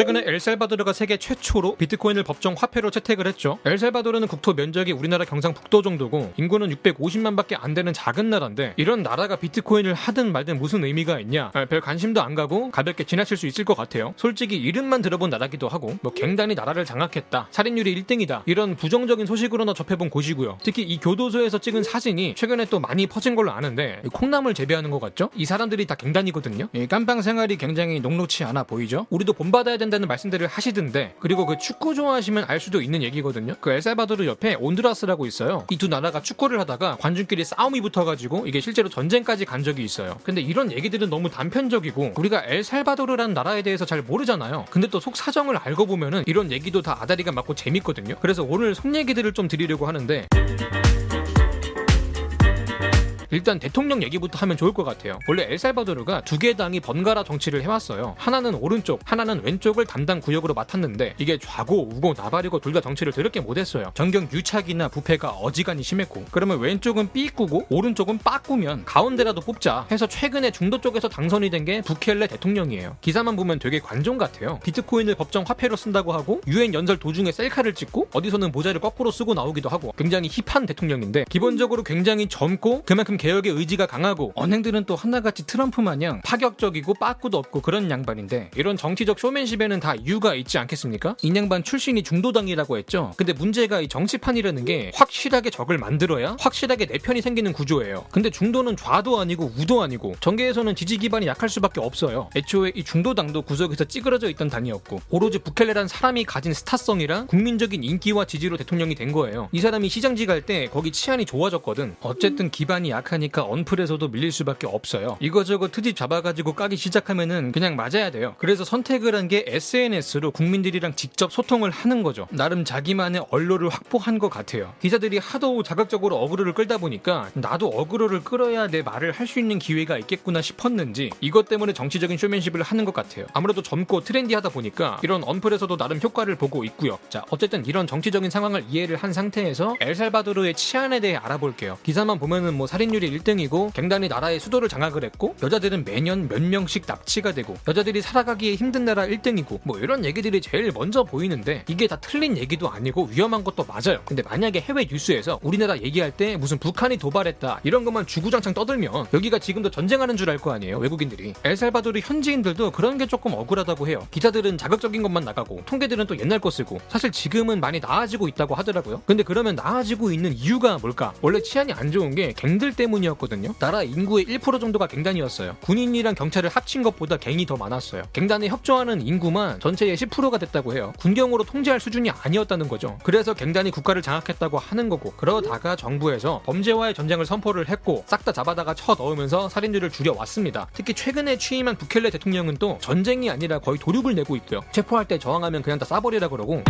최근에 엘살바도르가 세계 최초로 비트코인을 법정 화폐로 채택을 했죠. 엘살바도르는 국토 면적이 우리나라 경상북도 정도고 인구는 650만밖에 안 되는 작은 나라인데 이런 나라가 비트코인을 하든 말든 무슨 의미가 있냐? 아, 별 관심도 안 가고 가볍게 지나칠 수 있을 것 같아요. 솔직히 이름만 들어본 나라기도 하고 뭐 갱단이 나라를 장악했다. 살인율이 1등이다. 이런 부정적인 소식으로나 접해본 곳이고요. 특히 이 교도소에서 찍은 사진이 최근에 또 많이 퍼진 걸로 아는데 콩나물 재배하는 것 같죠? 이 사람들이 다 갱단이거든요. 이 깜빵 생활이 굉장히 녹록치 않아 보이죠? 우리도 본받아야 된다 는 말씀들을 하시던데 그리고 그 축구 좋아하시면 알 수도 있는 얘기거든요. 그 엘살바도르 옆에 온두라스라고 있어요. 이 두 나라가 축구를 하다가 관중끼리 싸움이 붙어가지고 이게 실제로 전쟁까지 간 적이 있어요. 근데 이런 얘기들은 너무 단편적이고 우리가 엘살바도르라는 나라에 대해서 잘 모르잖아요. 근데 또 속 사정을 알고 보면은 이런 얘기도 다 아다리가 맞고 재밌거든요. 그래서 오늘 속 얘기들을 좀 드리려고 하는데 일단 대통령 얘기부터 하면 좋을 것 같아요. 원래 엘살바도르가 두 개 당이 번갈아 정치를 해왔어요. 하나는 오른쪽, 하나는 왼쪽을 담당 구역으로 맡았는데 이게 좌고 우고 나발이고 둘 다 정치를 더럽게 못했어요. 정경 유착이나 부패가 어지간히 심했고 그러면 왼쪽은 삐꾸고 오른쪽은 빠꾸면 가운데라도 뽑자 해서 최근에 중도 쪽에서 당선이 된 게 부켈레 대통령이에요. 기사만 보면 되게 관종 같아요. 비트코인을 법정 화폐로 쓴다고 하고 유엔 연설 도중에 셀카를 찍고 어디서는 모자를 거꾸로 쓰고 나오기도 하고 굉장히 힙한 대통령인데 기본적으로 굉장히 젊고 그만큼 개혁의 의지가 강하고 언행들은 또 하나같이 트럼프 마냥 파격적이고 빠꾸도 없고 그런 양반인데 이런 정치적 쇼맨십에는 다 이유가 있지 않겠습니까? 이 양반 출신이 중도당이라고 했죠. 근데 문제가 이 정치판이라는 게 확실하게 적을 만들어야 확실하게 내 편이 생기는 구조예요. 근데 중도는 좌도 아니고 우도 아니고 정계에서는 지지 기반이 약할 수밖에 없어요. 애초에 이 중도당도 구석에서 찌그러져 있던 당이었고 오로지 부켈레란 사람이 가진 스타성이랑 국민적인 인기와 지지로 대통령이 된 거예요. 이 사람이 시장지 갈때 거기 치안이 좋아졌거든. 어쨌든 기반이 약 하니까 언플에서도 밀릴 수밖에 없어요. 이거저거 트집 잡아가지고 까기 시작하면은 그냥 맞아야 돼요. 그래서 선택을 한 게 SNS로 국민들이랑 직접 소통을 하는 거죠. 나름 자기만의 언로를 확보한 것 같아요. 기자들이 하도 자극적으로 어그로를 끌다 보니까 나도 어그로를 끌어야 내 말을 할 수 있는 기회가 있겠구나 싶었는지 이것 때문에 정치적인 쇼맨십을 하는 것 같아요. 아무래도 젊고 트렌디하다 보니까 이런 언플에서도 나름 효과를 보고 있고요. 자, 어쨌든 이런 정치적인 상황을 이해를 한 상태에서 엘살바도르의 치안에 대해 알아볼게요. 기사만 보면은 뭐 살인 율이 1등이고 갱단이 나라의 수도를 장악을 했고 여자들은 매년 몇 명씩 납치가 되고 여자들이 살아가기에 힘든 나라 1등이고 뭐 이런 얘기들이 제일 먼저 보이는데 이게 다 틀린 얘기도 아니고 위험한 것도 맞아요. 근데 만약에 해외 뉴스에서 우리나라 얘기할 때 무슨 북한이 도발했다 이런 것만 주구장창 떠들면 여기가 지금도 전쟁하는 줄 알 거 아니에요 외국인들이 엘살바도르 현지인들도 그런 게 조금 억울하다고 해요. 기자들은 자극적인 것만 나가고 통계들은 또 옛날 거 쓰고 사실 지금은 많이 나아지고 있다고 하더라고요. 근데 그러면 나아지고 있는 이유가 뭘까? 원래 치안이 안 좋은 게 갱들 때문 이었거든요. 나라 인구의 1% 정도가 갱단이었어요. 군인이랑 경찰을 합친 것보다 갱이 더 많았어요. 갱단에 협조하는 인구만 전체의 10%가 됐다고 해요. 군경으로 통제할 수준이 아니었다는 거죠. 그래서 갱단이 국가를 장악했다고 하는 거고 그러다가 정부에서 범죄와의 전쟁을 선포를 했고 싹 다 잡아다가 쳐 넣으면서 살인율을 줄여왔습니다. 특히 최근에 취임한 부켈레 대통령은 또 전쟁이 아니라 거의 도륙을 내고 있고요. 체포할 때 저항하면 그냥 다 쏴버리라 그러고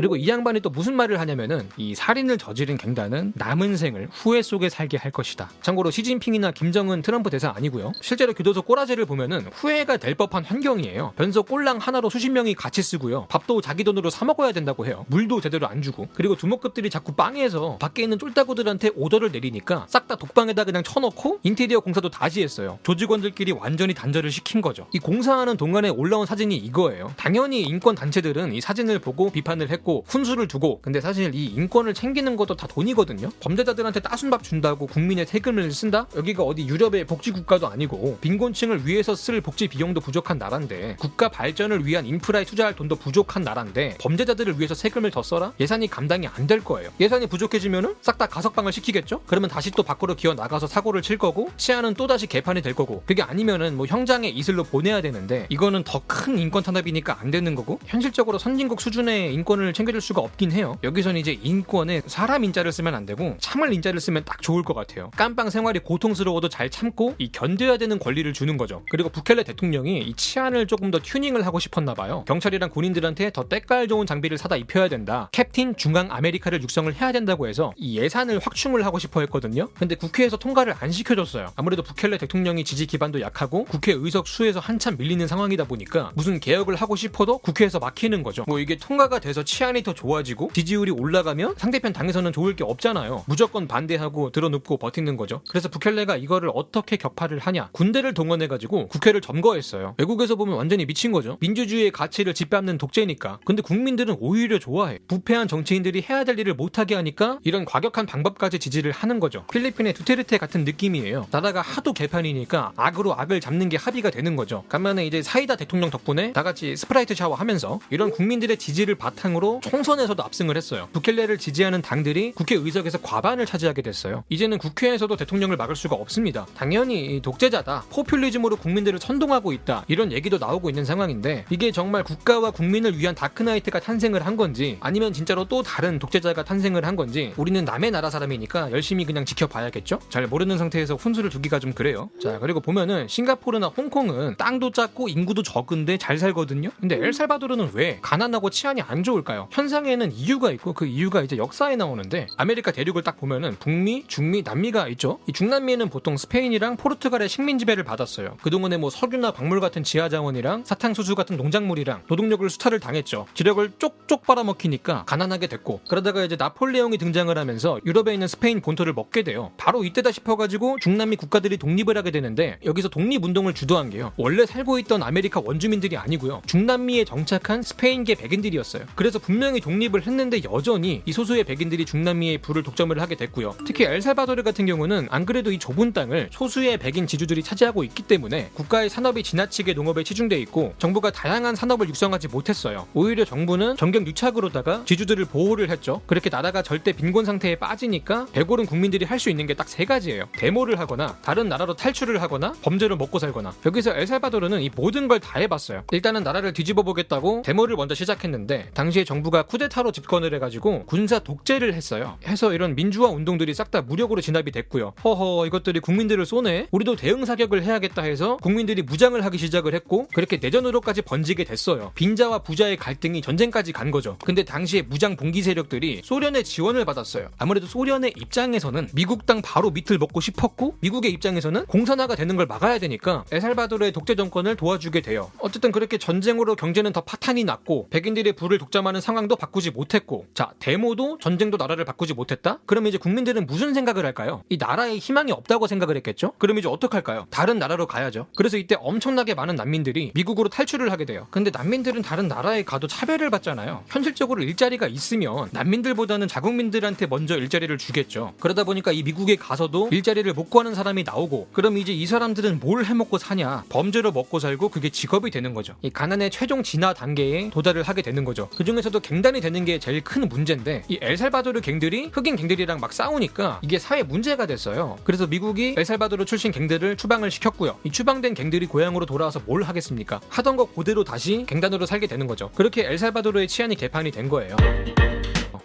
그리고 이 양반이 또 무슨 말을 하냐면은 이 살인을 저지른 갱단은 남은 생을 후회 속에 살게 할 것이다. 참고로 시진핑이나 김정은 트럼프 대사 아니고요. 실제로 교도소 꼬라지를 보면은 후회가 될 법한 환경이에요. 변소 꼴랑 하나로 수십 명이 같이 쓰고요. 밥도 자기 돈으로 사 먹어야 된다고 해요. 물도 제대로 안 주고 그리고 주먹급들이 자꾸 빵에서 밖에 있는 쫄따구들한테 오더를 내리니까 싹 다 독방에다 그냥 쳐놓고 인테리어 공사도 다시 했어요. 조직원들끼리 완전히 단절을 시킨 거죠. 이 공사하는 동안에 올라온 사진이 이거예요. 당연히 인권 단체들은 이 사진을 보고 비판을 했고 훈수를 두고 근데 사실 이 인권을 챙기는 것도 다 돈이거든요. 범죄자들한테 따순 밥 준다고 국민의 세금을 쓴다? 여기가 어디 유럽의 복지 국가도 아니고 빈곤층을 위해서 쓸 복지 비용도 부족한 나라인데 국가 발전을 위한 인프라에 투자할 돈도 부족한 나라인데 범죄자들을 위해서 세금을 더 써라? 예산이 감당이 안 될 거예요. 예산이 부족해지면은 싹 다 가석방을 시키겠죠? 그러면 다시 또 밖으로 기어 나가서 사고를 칠 거고 치안은 또 다시 개판이 될 거고 그게 아니면은 뭐 형장의 이슬로 보내야 되는데 이거는 더 큰 인권 탄압이니까 안 되는 거고 현실적으로 선진국 수준의 인권을 챙겨줄 수가 없긴 해요. 여기선 이제 인권에 사람 인자를 쓰면 안 되고 참을 인자를 쓰면 딱 좋을 것 같아요. 깜빵 생활이 고통스러워도 잘 참고 이 견뎌야 되는 권리를 주는 거죠. 그리고 부켈레 대통령이 이 치안을 조금 더 튜닝을 하고 싶었나 봐요. 경찰이랑 군인들한테 더 때깔 좋은 장비를 사다 입혀야 된다. 캡틴 중앙 아메리카를 육성을 해야 된다고 해서 이 예산을 확충을 하고 싶어 했거든요. 근데 국회에서 통과를 안 시켜줬어요. 아무래도 부켈레 대통령이 지지 기반도 약하고 국회 의석 수에서 한참 밀리는 상황이다 보니까 무슨 개혁을 하고 싶어도 국회에서 막히는 거죠. 뭐 이게 통과가 돼서 치안 치안이 더 좋아지고 지지율이 올라가면 상대편 당에서는 좋을 게 없잖아요. 무조건 반대하고 들어눕고 버티는 거죠. 그래서 부켈레가 이거를 어떻게 격파를 하냐? 군대를 동원해가지고 국회를 점거했어요. 외국에서 보면 완전히 미친 거죠. 민주주의의 가치를 짓밟는 독재니까. 근데 국민들은 오히려 좋아해. 부패한 정치인들이 해야 될 일을 못하게 하니까 이런 과격한 방법까지 지지를 하는 거죠. 필리핀의 두테르테 같은 느낌이에요. 나라가 하도 개판이니까 악으로 악을 잡는 게 합의가 되는 거죠. 간만에 이제 사이다 대통령 덕분에 다 같이 스프라이트 샤워하면서 이런 국민들의 지지를 바탕으로 총선에서도 압승을 했어요. 부켈레를 지지하는 당들이 국회 의석에서 과반을 차지하게 됐어요. 이제는 국회에서도 대통령을 막을 수가 없습니다. 당연히 독재자다, 포퓰리즘으로 국민들을 선동하고 있다 이런 얘기도 나오고 있는 상황인데 이게 정말 국가와 국민을 위한 Dark Knight가 탄생을 한 건지 아니면 진짜로 또 다른 독재자가 탄생을 한 건지 우리는 남의 나라 사람이니까 열심히 그냥 지켜봐야겠죠? 잘 모르는 상태에서 훈수를 두기가 좀 그래요. 자 그리고 보면은 싱가포르나 홍콩은 땅도 작고 인구도 적은데 잘 살거든요. 근데 엘살바도르는 왜 가난하고 치안이 안 좋을까요? 현상에는 이유가 있고 그 이유가 이제 역사에 나오는데 아메리카 대륙을 딱 보면은 북미, 중미, 남미가 있죠. 이 중남미에는 보통 스페인이랑 포르투갈의 식민 지배를 받았어요. 그동안에 뭐 석유나 광물 같은 지하 자원이랑 사탕수수 같은 농작물이랑 노동력을 수탈을 당했죠. 지력을 쪽쪽 빨아먹히니까 가난하게 됐고 그러다가 이제 나폴레옹이 등장을 하면서 유럽에 있는 스페인 본토를 먹게 돼요. 바로 이때다 싶어가지고 중남미 국가들이 독립을 하게 되는데 여기서 독립운동을 주도한 게요. 원래 살고 있던 아메리카 원주민들이 아니고요. 중남미에 정착한 스페인계 백인들이었어요. 그래서 분명히 독립을 했는데 여전히 이 소수의 백인들이 중남미의 부를 독점을 하게 됐고요. 특히 엘살바도르 같은 경우는 안 그래도 이 좁은 땅을 소수의 백인 지주들이 차지하고 있기 때문에 국가의 산업이 지나치게 농업에 치중돼 있고 정부가 다양한 산업을 육성하지 못했어요. 오히려 정부는 정경 유착으로다가 지주들을 보호를 했죠. 그렇게 나라가 절대 빈곤 상태에 빠지니까 배곯은 국민들이 할 수 있는 게 딱 세 가지예요. 데모를 하거나 다른 나라로 탈출을 하거나 범죄로 먹고 살거나 여기서 엘살바도르는 이 모든 걸 다 해봤어요. 일단은 나라를 뒤집어 보겠다고 데모를 먼저 시작했는데 당시에 정 부가 쿠데타로 집권을 해가지고 군사 독재를 했어요. 해서 이런 민주화 운동들이 싹 다 무력으로 진압이 됐고요. 허허 이것들이 국민들을 쏘네. 우리도 대응 사격을 해야겠다 해서 국민들이 무장을 하기 시작을 했고 그렇게 내전으로까지 번지게 됐어요. 빈자와 부자의 갈등이 전쟁까지 간 거죠. 근데 당시에 무장 봉기 세력들이 소련의 지원을 받았어요. 아무래도 소련의 입장에서는 미국 땅 바로 밑을 먹고 싶었고 미국의 입장에서는 공산화가 되는 걸 막아야 되니까 에살바도르의 독재 정권을 도와주게 돼요. 어쨌든 그렇게 전쟁으로 경제는 더 파탄이 났고 백인들의 부를 독점하는 상황도 바꾸지 못했고 자 데모도 전쟁도 나라를 바꾸지 못했다? 그러면 이제 국민들은 무슨 생각을 할까요? 이 나라에 희망이 없다고 생각을 했겠죠? 그럼 이제 어떡할까요? 다른 나라로 가야죠. 그래서 이때 엄청나게 많은 난민들이 미국으로 탈출을 하게 돼요. 근데 난민들은 다른 나라에 가도 차별을 받잖아요. 현실적으로 일자리가 있으면 난민들보다는 자국민들한테 먼저 일자리를 주겠죠. 그러다 보니까 이 미국에 가서도 일자리를 못 구하는 사람이 나오고 그럼 이제 이 사람들은 뭘 해먹고 사냐? 범죄로 먹고 살고 그게 직업이 되는 거죠. 이 가난의 최종 진화 단계에 도달을 하게 되는 거죠. 그 중에서도 갱단이 되는 게 제일 큰 문제인데 이 엘살바도르 갱들이 흑인 갱들이랑 막 싸우니까 이게 사회 문제가 됐어요. 그래서 미국이 엘살바도르 출신 갱들을 추방을 시켰고요. 이 추방된 갱들이 고향으로 돌아와서 뭘 하겠습니까? 하던 거 그대로 다시 갱단으로 살게 되는 거죠. 그렇게 엘살바도르의 치안이 개판이 된 거예요.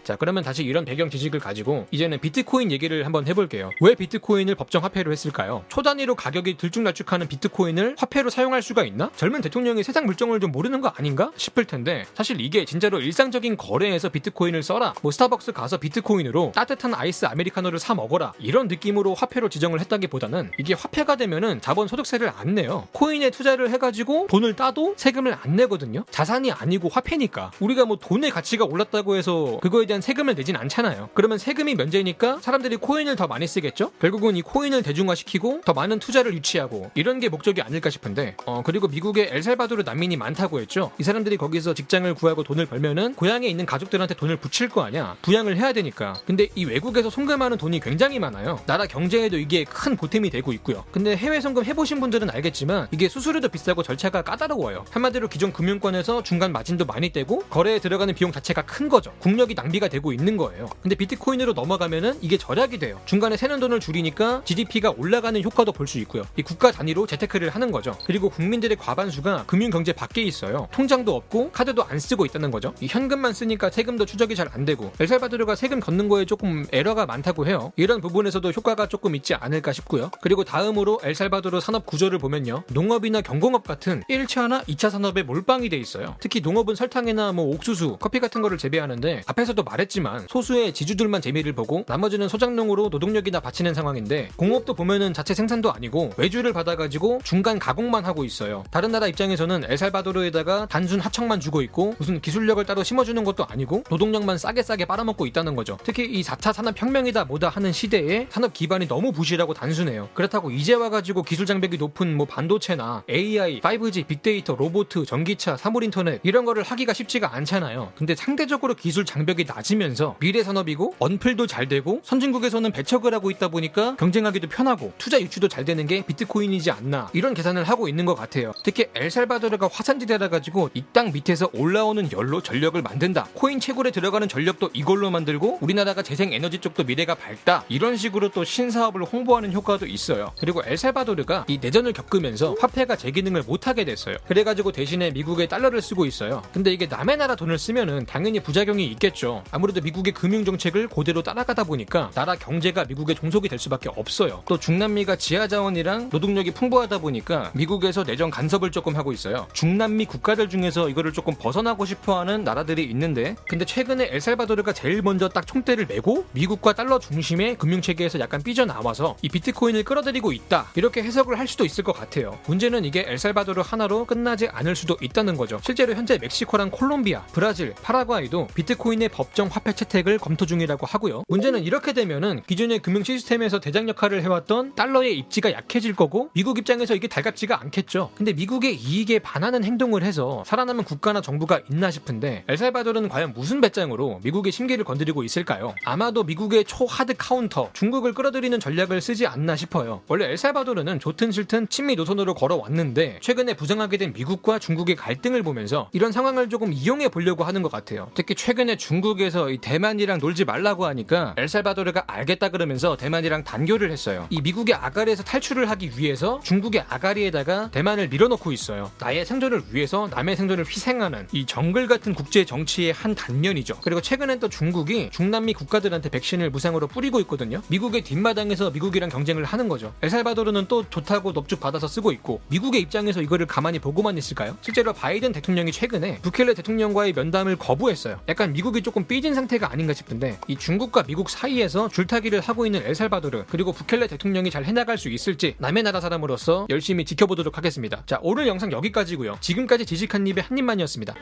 자, 그러면 다시 이런 배경 지식을 가지고 이제는 비트코인 얘기를 한번 해볼게요. 왜 비트코인을 법정 화폐로 했을까요? 초단위로 가격이 들쭉날쭉하는 비트코인을 화폐로 사용할 수가 있나? 젊은 대통령이 세상 물정을 좀 모르는 거 아닌가? 싶을 텐데 사실 이게 진짜로 일상적인 거래에서 비트코인을 써라. 뭐 스타벅스 가서 비트코인으로 따뜻한 아이스 아메리카노를 사 먹어라. 이런 느낌으로 화폐로 지정을 했다기보다는 이게 화폐가 되면은 자본 소득세를 안 내요. 코인에 투자를 해가지고 돈을 따도 세금을 안 내거든요. 자산이 아니고 화폐니까 우리가 뭐 돈의 가치가 올랐다고 해서 그거에 대한 세금을 내진 않잖아요. 그러면 세금이 면제니까 사람들이 코인을 더 많이 쓰겠죠? 결국은 이 코인을 대중화시키고 더 많은 투자를 유치하고 이런 게 목적이 아닐까 싶은데 어 그리고 미국에 엘살바도르 난민이 많다고 했죠. 이 사람들이 거기서 직장을 구하고 돈을 벌면은 고향에 있는 가족들한테 돈을 붙일 거 아니야. 부양을 해야 되니까. 근데 이 외국에서 송금하는 돈이 굉장히 많아요. 나라 경제에도 이게 큰 보탬이 되고 있고요. 근데 해외 송금 해보신 분들은 알겠지만 이게 수수료도 비싸고 절차가 까다로워요. 한마디로 기존 금융권에서 중간 마진도 많이 떼고 거래에 들어가는 비용 자체가 큰 거죠. 국력이 낭비가 되고 있는 거예요. 근데 비트코인으로 넘어가면은 이게 절약이 돼요. 중간에 새는 돈을 줄이니까 GDP가 올라가는 효과도 볼 수 있고요. 이 국가 단위로 재테크를 하는 거죠. 그리고 국민들의 과반수가 금융 경제 밖에 있어요. 통장도 없고 카드도 안 쓰고 있다는 거죠. 이 현금만 쓰니까 세금도 추적이 잘 안 되고 엘살바도르가 세금 걷는 거에 조금 에러가 많다고 해요. 이런 부분에서도 효과가 조금 있지 않을까 싶고요. 그리고 다음으로 엘살바도르 산업 구조를 보면요. 농업이나 경공업 같은 1차나 2차 산업에 몰빵이 돼 있어요. 특히 농업은 설탕이나 뭐 옥수수, 커피 같은 거를 재배하는데 앞에서도 말 했지만 소수의 지주들만 재미를 보고 나머지는 소장농으로 노동력이나 바치는 상황인데 공업도 보면은 자체 생산도 아니고 외주를 받아가지고 중간 가공만 하고 있어요. 다른 나라 입장에서는 엘살바도르에다가 단순 하청만 주고 있고 무슨 기술력을 따로 심어주는 것도 아니고 노동력만 싸게 싸게 빨아먹고 있다는 거죠. 특히 이 4차 산업혁명이다 뭐다 하는 시대에 산업 기반이 너무 부실하고 단순해요. 그렇다고 이제 와가지고 기술 장벽이 높은 뭐 반도체나 AI, 5G, 빅데이터, 로봇, 전기차, 사물인터넷 이런 거를 하기가 쉽지가 않잖아요. 근데 상대적으로 기술 장벽이 낮 으면서 미래 산업이고 언플도 잘 되고 선진국에서는 배척을 하고 있다 보니까 경쟁하기도 편하고 투자 유치도 잘 되는 게 비트코인이지 않나 이런 계산을 하고 있는 것 같아요. 특히 엘살바도르가 화산지대라 가지고 이 땅 밑에서 올라오는 열로 전력을 만든다. 코인 채굴에 들어가는 전력도 이걸로 만들고 우리나라가 재생 에너지 쪽도 미래가 밝다. 이런 식으로 또 신사업을 홍보하는 효과도 있어요. 그리고 엘살바도르가 이 내전을 겪으면서 화폐가 제 기능을 못하게 됐어요. 그래가지고 대신에 미국의 달러를 쓰고 있어요. 근데 이게 남의 나라 돈을 쓰면은 당연히 부작용이 있겠죠. 아무래도 미국의 금융 정책을 그대로 따라가다 보니까 나라 경제가 미국의 종속이 될 수밖에 없어요. 또 중남미가 지하 자원이랑 노동력이 풍부하다 보니까 미국에서 내정 간섭을 조금 하고 있어요. 중남미 국가들 중에서 이거를 조금 벗어나고 싶어하는 나라들이 있는데 근데 최근에 엘살바도르가 제일 먼저 딱 총대를 메고 미국과 달러 중심의 금융 체계에서 약간 삐져나와서 이 비트코인을 끌어들이고 있다 이렇게 해석을 할 수도 있을 것 같아요. 문제는 이게 엘살바도르 하나로 끝나지 않을 수도 있다는 거죠. 실제로 현재 멕시코랑 콜롬비아, 브라질, 파라과이도 비트코인의 법정 화폐 채택을 검토 중이라고 하고요. 문제는 이렇게 되면은 기존의 금융 시스템에서 대장 역할을 해왔던 달러의 입지가 약해질 거고 미국 입장에서 이게 달갑지가 않겠죠. 근데 미국의 이익에 반하는 행동을 해서 살아남은 국가나 정부가 있나 싶은데 엘살바도르는 과연 무슨 배짱으로 미국의 심기를 건드리고 있을까요? 아마도 미국의 초하드 카운터 중국을 끌어들이는 전략을 쓰지 않나 싶어요. 원래 엘살바도르는 좋든 싫든 친미 노선으로 걸어왔는데 최근에 부정하게 된 미국과 중국의 갈등을 보면서 이런 상황을 조금 이용해 보려고 하는 것 같아요. 특히 최근에 중국 에서 이 대만이랑 놀지 말라고 하니까 엘살바도르가 알겠다 그러면서 대만이랑 단교를 했어요. 이 미국의 아가리에서 탈출을 하기 위해서 중국의 아가리에다가 대만을 밀어넣고 있어요. 나의 생존을 위해서 남의 생존을 희생하는 이 정글 같은 국제 정치의 한 단면이죠. 그리고 최근엔 또 중국이 중남미 국가들한테 백신을 무상으로 뿌리고 있거든요. 미국의 뒷마당에서 미국이랑 경쟁을 하는 거죠. 엘살바도르는 또 좋다고 넙죽 받아서 쓰고 있고 미국의 입장에서 이거를 가만히 보고만 있을까요? 실제로 바이든 대통령이 최근에 부켈레 대통령과의 면담을 거부했어요. 약간 미국이 조금 삐진 상태가 아닌가 싶은데 이 중국과 미국 사이에서 줄타기를 하고 있는 엘살바도르 그리고 부켈레 대통령이 잘 해나갈 수 있을지 남의 나라 사람으로서 열심히 지켜보도록 하겠습니다. 자 오늘 영상 여기까지고요. 지금까지 지식한 입의 한 입만이었습니다.